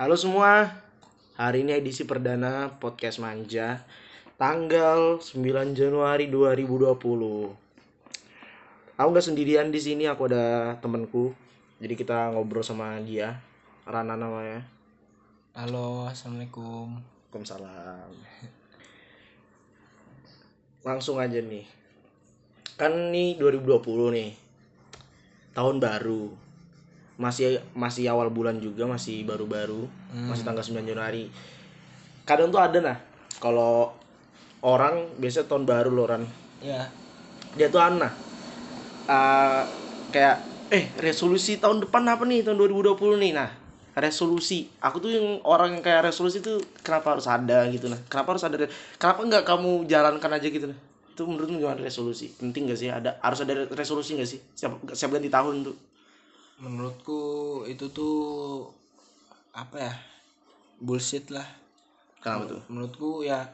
Halo semua, hari ini edisi perdana podcast manja tanggal 9 Januari 2020. Aku nggak sendirian di sini, aku ada temanku. Jadi kita ngobrol sama dia, Rana namanya. Halo, assalamualaikum. Waalaikumsalam. Langsung aja nih. Kan nih 2020 nih. Tahun baru. Masih masih awal bulan juga, masih baru-baru. Masih tanggal 9 Januari. Kadang tuh ada nah kalau orang biasa tahun baru loh Ran. Ya, Dia tuh aneh. Eh, kayak eh resolusi tahun depan apa nih tahun 2020 nih. Nah, resolusi. Aku tuh yang orang yang kayak resolusi tuh kenapa harus ada gitu nah. Kenapa harus ada kenapa nggak kamu jalankan aja gitu nah. Itu menurutmu gimana resolusi? Penting gak sih ada harus ada resolusi gak sih? Siap siap ganti tahun tuh. Menurutku itu tuh apa ya? Bullshit lah. Kenapa tuh? Menurutku ya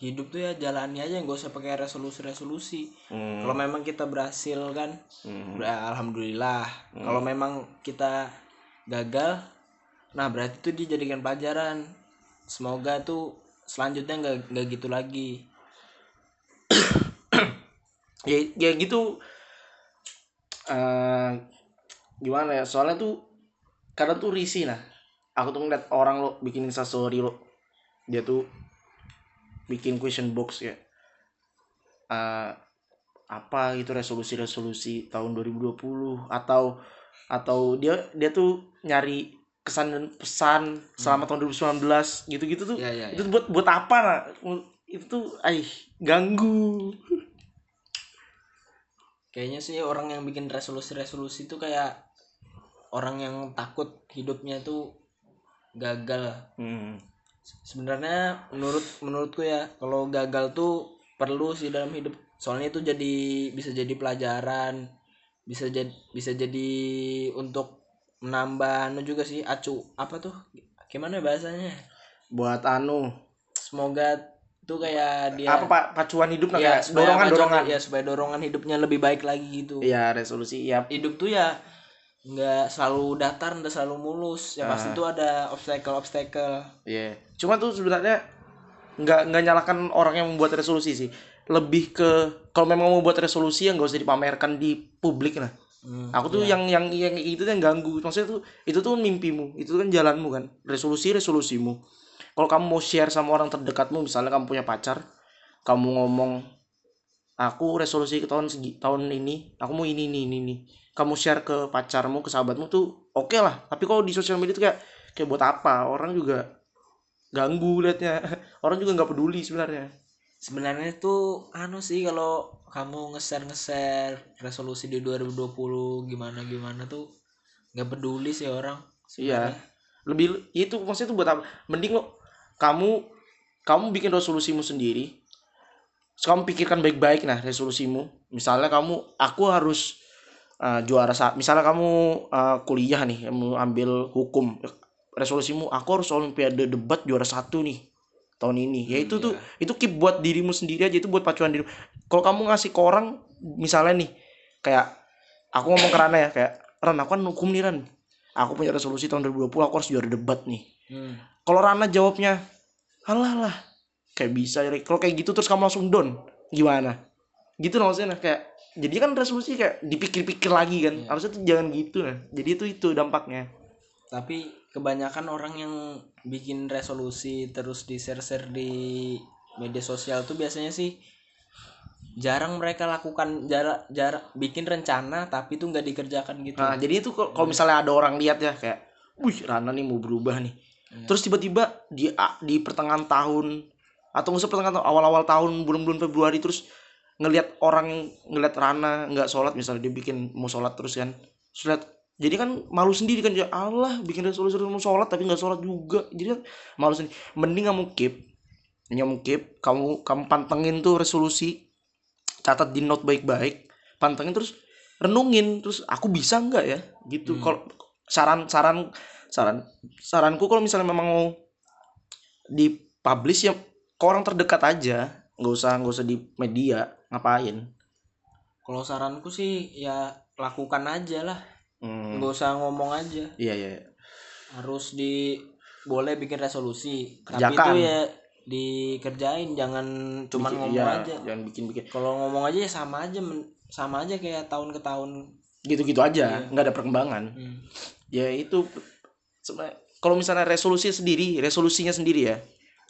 hidup tuh ya jalani aja nggak usah pakai resolusi-resolusi. Hmm. Kalau memang kita berhasil kan, Hmm. ya alhamdulillah. Kalau memang kita gagal, nah berarti itu dijadikan pelajaran. Semoga tuh selanjutnya nggak nggak gitu lagi. ya ya gitu eh gimana ya? Soalnya tuh kadang tuh risih nah. Aku tuh ngeliat orang lo bikin instastory lo. Dia tuh bikin question box ya. Eh apa gitu resolusi-resolusi tahun 2020 atau atau dia dia tuh nyari kesan dan pesan selama tahun 2019 gitu-gitu tuh. Ya ya. itu buat buat apa nah? Itu tuh ay ganggu. Kayaknya sih orang yang bikin resolusi-resolusi itu kayak orang yang takut hidupnya tuh gagal. hmm. Sebenarnya menurut menurutku ya kalau gagal tuh perlu sih dalam hidup. Soalnya itu jadi bisa jadi pelajaran, bisa jadi bisa jadi untuk menambah anu juga sih acu apa tuh? Gimana bahasanya? Buat anu. Semoga tuh kayak dia apa pak? Pacuan hidup ya, kayak dorongan dorongan. ya supaya dorongan hidupnya lebih baik lagi gitu. Iya resolusi iya. Hidup tuh ya nggak selalu datar nggak selalu mulus. Ya pasti Ah. tuh ada obstacle obstacle iya. Cuma tuh sebenarnya nggak nggak nyalakan orang yang membuat resolusi sih. Lebih ke kalau memang mau buat resolusi yang nggak usah dipamerkan di publik nah Hmm, aku tuh iya. yang yang yang itu tuh yang ganggu. Maksudnya tuh itu tuh mimpimu. Itu kan jalanmu kan. Resolusi resolusimu. Kalau kamu mau share sama orang terdekatmu misalnya kamu punya pacar kamu ngomong aku resolusi ke tahun segi, tahun ini aku mau ini ini ini ini. Kamu share ke pacarmu ke sahabatmu tuh oke lah. Tapi kalau di sosial media tuh kayak kayak buat apa? Orang juga ganggu liatnya. Orang juga nggak peduli sebenarnya. Sebenarnya tuh anu sih kalau kamu nge-share nge-share resolusi di 2020 gimana gimana tuh nggak peduli sih orang Iya. sebenarnya. lebih itu maksudnya tuh buat apa? Mending lo kamu kamu bikin resolusimu sendiri Terus kamu pikirkan baik-baik nah resolusimu. Misalnya kamu aku harus uh, juara saat misalnya kamu uh, kuliah nih kamu ambil hukum. Resolusimu aku harus olimpiade debat juara satu nih tahun ini. Ya itu tuh itu keep buat dirimu sendiri aja itu buat pacuan diri. Kalau kamu ngasih ke orang misalnya nih kayak aku ngomong ke Rana ya kayak Ran aku kan hukum nih Ran. Aku punya resolusi tahun 2020 aku harus juara debat nih. Hmm. kalau Rana jawabnya alah lah kayak bisa ya kalau kayak gitu terus kamu langsung down gimana? Gitu maksudnya nah, kayak jadi kan resolusi kayak dipikir-pikir lagi kan Iya. harusnya tuh jangan gitu nah jadi itu itu dampaknya. Tapi kebanyakan orang yang bikin resolusi terus di share share di media sosial tuh biasanya sih jarang mereka lakukan jarak jarak bikin rencana tapi tuh nggak dikerjakan gitu. Nah jadi itu kalau kalau misalnya ada orang lihat ya kayak wih Rana nih mau berubah nih. Iya. terus tiba-tiba di di pertengahan tahun atau nggak pertengahan awal-awal tahun bulan-bulan Februari terus ngelihat orang ngelihat Rana nggak sholat misalnya dia bikin mau sholat terus kan. Lihat jadi kan malu sendiri kan ya Allah bikin resolusi mau sholat tapi nggak sholat juga. Jadi kan malu sendiri. Mending kamu keep kamu keep kamu kamu pantengin tuh resolusi catat di note baik-baik pantengin terus renungin terus aku bisa nggak ya? Gitu. Hmm. kalau saran saran saran saranku kalau misalnya memang mau dipublish ya ke orang terdekat aja? Nggak usah nggak usah di media ngapain? Kalau saranku sih ya lakukan aja lah. Hmm, nggak usah ngomong aja. Iya iya harus di boleh bikin resolusi. Tapi Kerjakan. itu ya dikerjain jangan cuman Bikin- ngomong iya, aja. jangan bikin-bikin. Kalau ngomong aja ya sama aja sama aja kayak tahun ke tahun. Gitu-gitu aja nggak ada perkembangan. Hmm. ya itu kalau misalnya resolusi sendiri resolusinya sendiri ya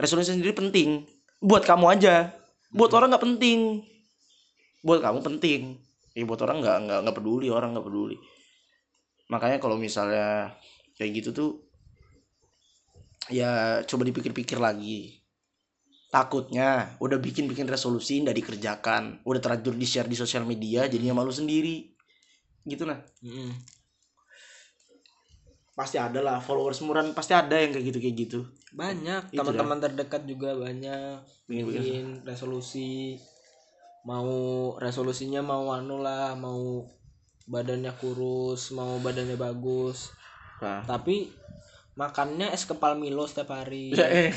resolusi sendiri penting. Buat kamu aja. Buat orang nggak penting. Buat kamu penting. Ya buat orang nggak nggak nggak peduli orang nggak peduli. Makanya kalau misalnya kayak gitu tuh ya coba dipikir-pikir lagi. Takutnya udah bikin bikin resolusi nggak dikerjakan udah terlanjur di share di sosial media jadinya malu sendiri. Gitu nah Mm-mm. Pasti ada lah followers murah pasti ada yang kayak gitu kayak gitu. Banyak teman-teman terdekat juga banyak. Bikin bikin. Resolusi mau resolusinya mau anu lah mau badannya kurus mau badannya bagus. Nah. tapi makannya es kepal Milo setiap hari. Eh,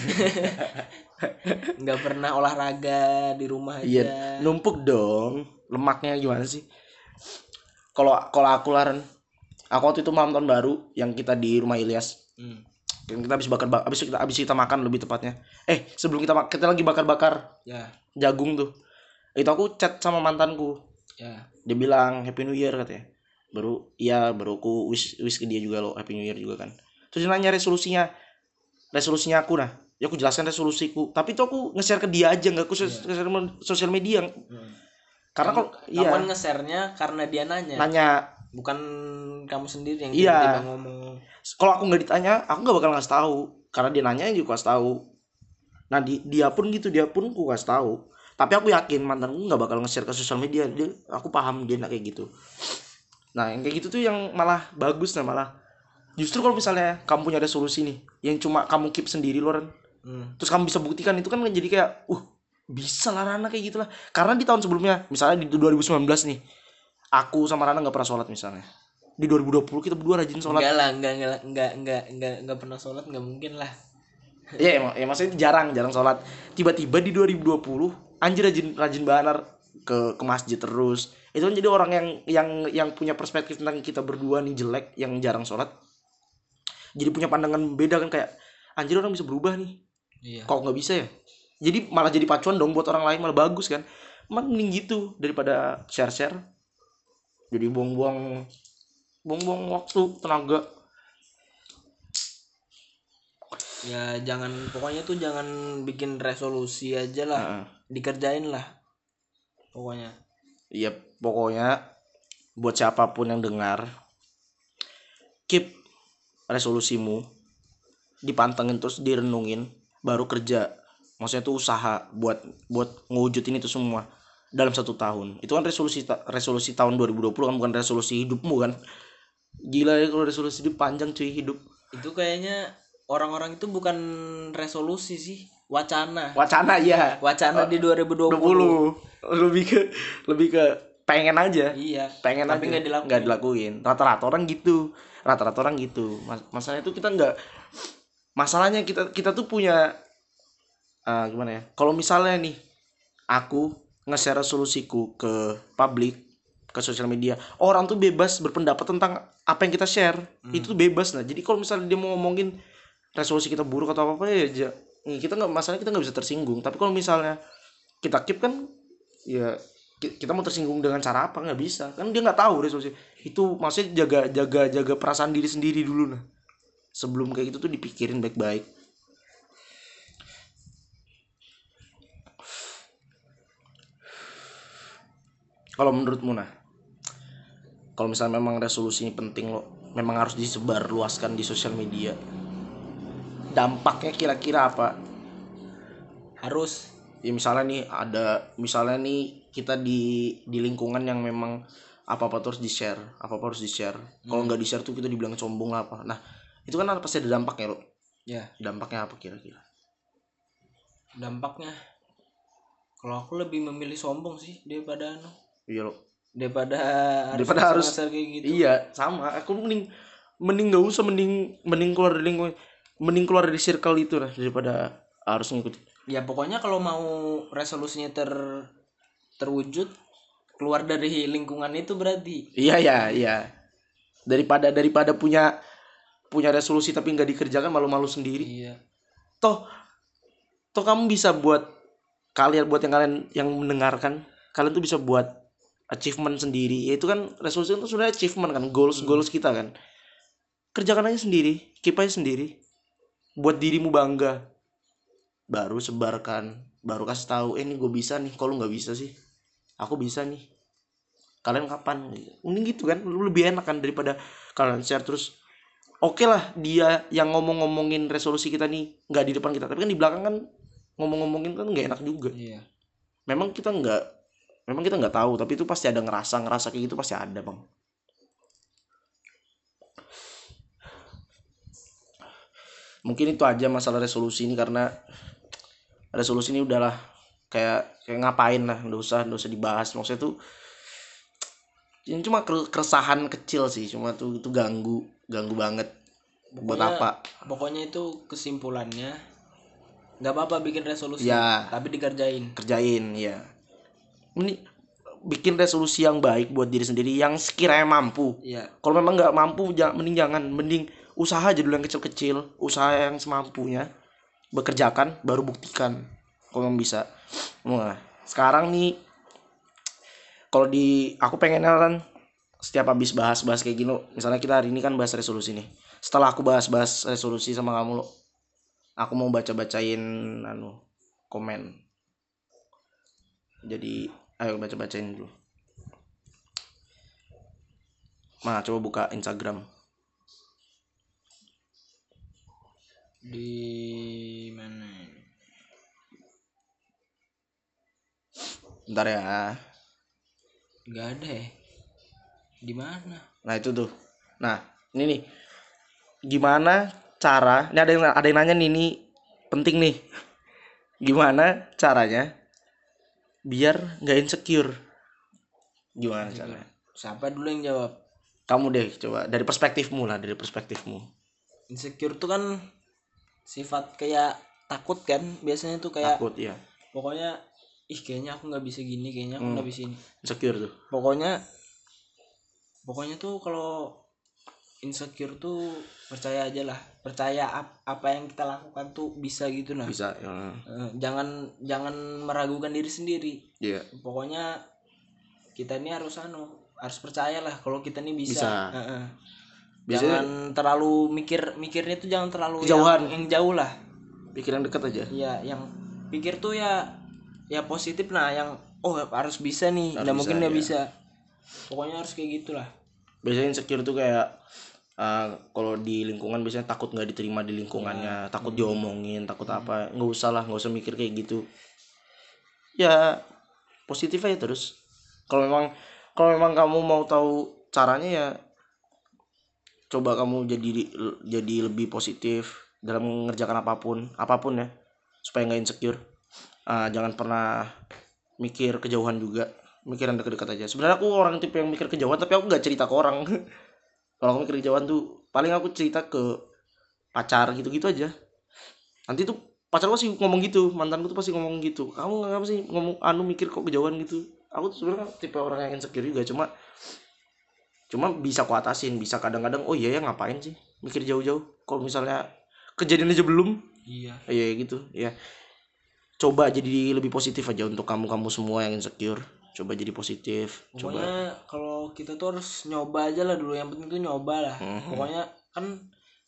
nggak pernah olahraga di rumah aja. iya numpuk dong. Lemaknya gimana sih? Kalau kalau aku laren aku waktu itu malam tahun baru yang kita di rumah Ilyas. Hmm. yang kita habis bakar habis kita habis kita makan lebih tepatnya. Eh sebelum kita kita lagi bakar bakar ya. jagung tuh. Itu aku chat sama mantanku. Ya. Dia bilang happy new year katanya. Baru iya baru aku wish wish ke dia juga lo happy new year juga kan. Terus dia nanya resolusinya. Resolusinya aku nah. Ya aku jelaskan resolusiku. Tapi itu aku nge-share ke dia aja nggak aku sos- nge-share ke sosial media. Karena kalau iya. nge-share-nya karena dia nanya? Nanya bukan kamu sendiri yang Iya. tiba-tiba ngomong. Kalau aku nggak ditanya aku nggak bakal ngasih tahu. Karena dia nanya juga kasih tahu. Nah di, dia pun gitu dia pun aku kasih tahu. Tapi aku yakin mantanku nggak bakal nge-share ke sosial media. Dia aku paham dia kayak gitu. Nah yang kayak gitu tuh yang malah bagus nah malah justru kalau misalnya kamu punya resolusi nih yang cuma kamu keep sendiri Loren Hmm. terus kamu bisa buktikan itu kan jadi kayak uh bisa lah Rana kayak gitulah. Karena di tahun sebelumnya misalnya di 2019 nih aku sama Rana nggak pernah sholat misalnya di 2020 kita berdua rajin sholat enggak lah enggak enggak enggak enggak enggak enggak pernah sholat enggak mungkin lah Iya emang ya maksudnya jarang jarang sholat. Tiba-tiba di 2020 anjir rajin rajin banar ke ke masjid terus. Itu kan jadi orang yang yang yang punya perspektif tentang kita berdua nih jelek yang jarang sholat. Jadi punya pandangan beda kan kayak anjir orang bisa berubah nih. iya Kok nggak bisa ya? Jadi malah jadi pacuan dong buat orang lain malah bagus kan. Mending gitu daripada share-share. Jadi buang-buang buang-buang waktu, tenaga. ya jangan pokoknya tuh jangan bikin resolusi aja lah Heeh. dikerjain lah pokoknya Iya, pokoknya buat siapa pun yang dengar, keep resolusimu, dipantengin terus direnungin, baru kerja. Maksudnya tuh usaha buat buat ngewujudin itu semua dalam satu tahun. Itu kan resolusi ta- resolusi tahun 2020 kan bukan resolusi hidupmu kan. Gila ya kalau resolusi hidup panjang cuy hidup. itu kayaknya orang-orang itu bukan resolusi sih wacana Wacana ya. wacana di 2020 20 lebih ke lebih ke pengen aja. iya pengen Tapi nggak dilakuin. nggak dilakuin rata-rata orang gitu rata-rata orang gitu Mas- masalahnya tuh kita nggak masalahnya kita kita tuh punya ah, gimana ya kalau misalnya nih aku nge-share resolusiku ke publik ke sosial media. Orang tuh bebas berpendapat tentang apa yang kita share. Itu tuh bebas. Nah jadi kalau misalnya dia mau ngomongin resolusi kita buruk atau apa apa ya ja- kita nggak masalah kita nggak bisa tersinggung. Tapi kalau misalnya kita keep kan ya ki- kita mau tersinggung dengan cara apa? Nggak bisa. Kan dia nggak tahu resolusi. Itu maksudnya jaga jaga jaga perasaan diri sendiri dulu nah. Sebelum kayak gitu tuh dipikirin baik-baik kalau menurutmu nah kalau misalnya memang resolusinya penting lo memang harus disebar luaskan di sosial media dampaknya kira-kira apa? Harus. Ya misalnya nih ada misalnya nih kita di di lingkungan yang memang apa apa terus di share apa apa harus di share kalau nggak di share tuh kita dibilang sombong lah apa. Nah itu kan pasti ada dampaknya lo ya. Dampaknya apa kira-kira? Dampaknya kalau aku lebih memilih sombong sih daripada anu iya lo. Daripada harus Daripada harus- ngasar kayak gitu. Iya sama. Aku mending mending nggak usah mending mending keluar dari lingkungan mending keluar dari circle itu lah daripada harus ngikut ya pokoknya kalau mau resolusinya ter terwujud keluar dari lingkungan itu berarti. Iya iya iya. Daripada daripada punya punya resolusi tapi nggak dikerjakan malu-malu sendiri. Iya. Toh toh kamu bisa buat kalian buat yang kalian yang mendengarkan kalian tuh bisa buat achievement sendiri. Ya itu kan resolusi itu sebenarnya achievement kan goals goals kita kan. Kerjakan aja sendiri keep aja sendiri. Buat dirimu bangga. Baru sebarkan baru kasih tahu eh ini gue bisa nih kalau nggak bisa sih? Aku bisa nih. Kalian kapan? Ini gitu kan lebih enak kan daripada kalian share terus. Oke lah dia yang ngomong-ngomongin resolusi kita nih nggak di depan kita. Tapi kan di belakang kan ngomong-ngomongin kan nggak enak juga. Iya. Memang kita nggak memang kita nggak tahu tapi itu pasti ada ngerasa ngerasa kayak gitu pasti ada bang. Mungkin itu aja masalah resolusi ini karena resolusi ini udahlah kayak kayak ngapain lah nggak usah nggak usah dibahas. Maksudnya tuh ini cuma ker- keresahan kecil sih cuma tuh itu ganggu ganggu banget. Buat Pokoknya- apa? pokoknya itu kesimpulannya nggak apa-apa bikin resolusi Ya. tapi dikerjain. Kerjain ya ini bikin resolusi yang baik buat diri sendiri yang sekiranya mampu. Iya. Kalau memang nggak mampu jangan mending jangan mending usaha aja dulu yang kecil-kecil usaha yang semampunya bekerjakan baru buktikan kalau memang bisa. Nah sekarang nih kalau di aku pengennya kan setiap habis bahas-bahas kayak gini misalnya kita hari ini kan bahas resolusi nih. Setelah aku bahas-bahas resolusi sama kamu lo aku mau baca-bacain anu komen. Jadi ayo baca-bacain dulu Nah, coba buka Instagram. di mana ini? Bentar ya. nggak ada ya di mana Nah, itu tuh. Nah, ini nih. Gimana cara? Ini ada yang ada yang nanya nih, ini penting nih. Gimana caranya biar nggak insecure? Gimana caranya? siapa dulu yang jawab Kamu deh coba dari perspektifmu lah, dari perspektifmu. insecure tuh kan sifat kayak takut kan biasanya tuh kayak Takut ya. pokoknya ih kayaknya aku nggak bisa gini kayaknya aku nggak bisa ini Insecure tuh. pokoknya pokoknya tuh kalau insecure tuh percaya aja lah percaya ap- apa yang kita lakukan tuh bisa gitu nah Bisa. ya. Eh, jangan jangan meragukan diri sendiri Iya. pokoknya kita ini harus anu harus percaya lah kalau kita ini bisa, Bisa. Heeh. Biasanya jangan terlalu mikir mikirnya tuh jangan terlalu Kejauhan. yang, yang jauh lah pikiran dekat aja. ya yang pikir tuh ya ya positif nah yang oh harus bisa nih Harus nggak mungkin nggak ya. bisa pokoknya harus kayak gitulah biasanya insecure tuh kayak uh, kalau di lingkungan biasanya takut nggak diterima di lingkungannya takut diomongin takut apa nggak usah lah nggak usah mikir kayak gitu. Ya positif aja terus. Kalau memang kalau memang kamu mau tahu caranya ya coba kamu jadi jadi lebih positif dalam mengerjakan apa pun apa pun ya supaya nggak insecure. Ah, jangan pernah mikir kejauhan juga mikir yang dekat-dekat aja. Sebenarnya aku orang tipe yang mikir kejauhan tapi aku nggak cerita ke orang kalau aku mikir kejauhan tuh paling aku cerita ke pacar gitu-gitu aja. Nanti tuh pacar pasti ngomong gitu mantanku tuh pasti ngomong gitu. Kamu nggak sih ngomong anu mikir kok kejauhan gitu? Aku tuh sebenarnya tipe orang yang insecure juga cuma cuma bisa aku atasin bisa kadang-kadang oh iya ya ngapain sih mikir jauh-jauh? Kalau misalnya kejadian aja belum? Iya. Iya gitu ya coba jadi lebih positif aja untuk kamu kamu semua yang insecure coba jadi positif coba pokoknya kalau kita tuh harus nyoba aja lah dulu yang penting tuh nyoba lah Mhm. pokoknya kan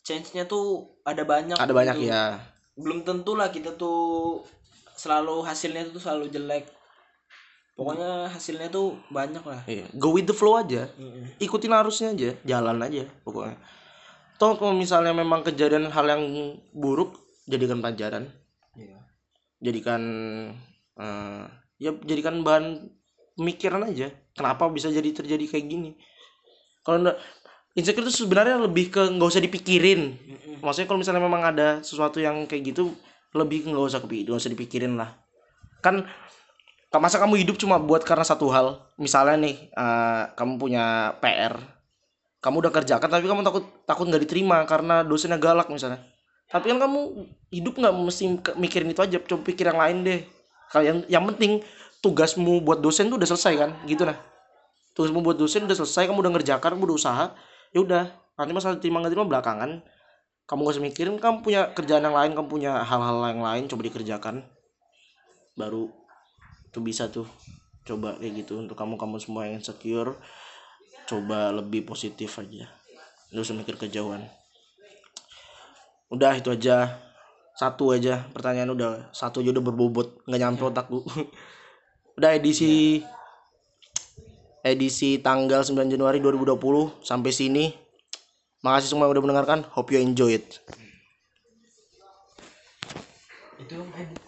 change-nya tuh ada banyak ada banyak gitu. ya belum tentu lah kita tuh selalu hasilnya tuh selalu jelek pokoknya hasilnya tuh banyak lah iya. go with the flow aja Mm-mm. ikutin arusnya aja jalan aja pokoknya toh kalau misalnya memang kejadian hal yang buruk jadikan pelajaran Iya. jadikan eh, ya jadikan bahan pemikiran aja kenapa bisa jadi terjadi kayak gini. Kalau insecure itu sebenarnya lebih ke nggak usah dipikirin. Maksudnya kalau misalnya memang ada sesuatu yang kayak gitu lebih nggak usah kepi nggak usah dipikirin lah. Kan masa kamu hidup cuma buat karena satu hal? Misalnya nih eh, kamu punya PR kamu udah kerjakan tapi kamu takut takut nggak diterima karena dosennya galak misalnya. Tapi kan kamu hidup nggak mesti mikirin itu aja coba pikir yang lain deh. Kalian yang penting tugasmu buat dosen tuh udah selesai kan? Gitu nah. Tugasmu buat dosen udah selesai kamu udah ngerjakan kamu udah usaha ya udah. Nanti masalah terima nggak terima belakangan kamu gak usah mikirin kamu punya kerjaan yang lain kamu punya hal-hal yang lain coba dikerjakan. Baru tuh bisa tuh. Coba kayak gitu untuk kamu kamu semua yang insecure coba lebih positif aja. Nggak usah mikir kejauhan. Udah itu aja. Satu aja pertanyaan udah. Satu aja udah berbobot. Nggak nyampe otakku udah edisi edisi tanggal 9 Januari 2020 sampai sini. Makasih semua yang udah mendengarkan. Hope you enjoy it. Itu edit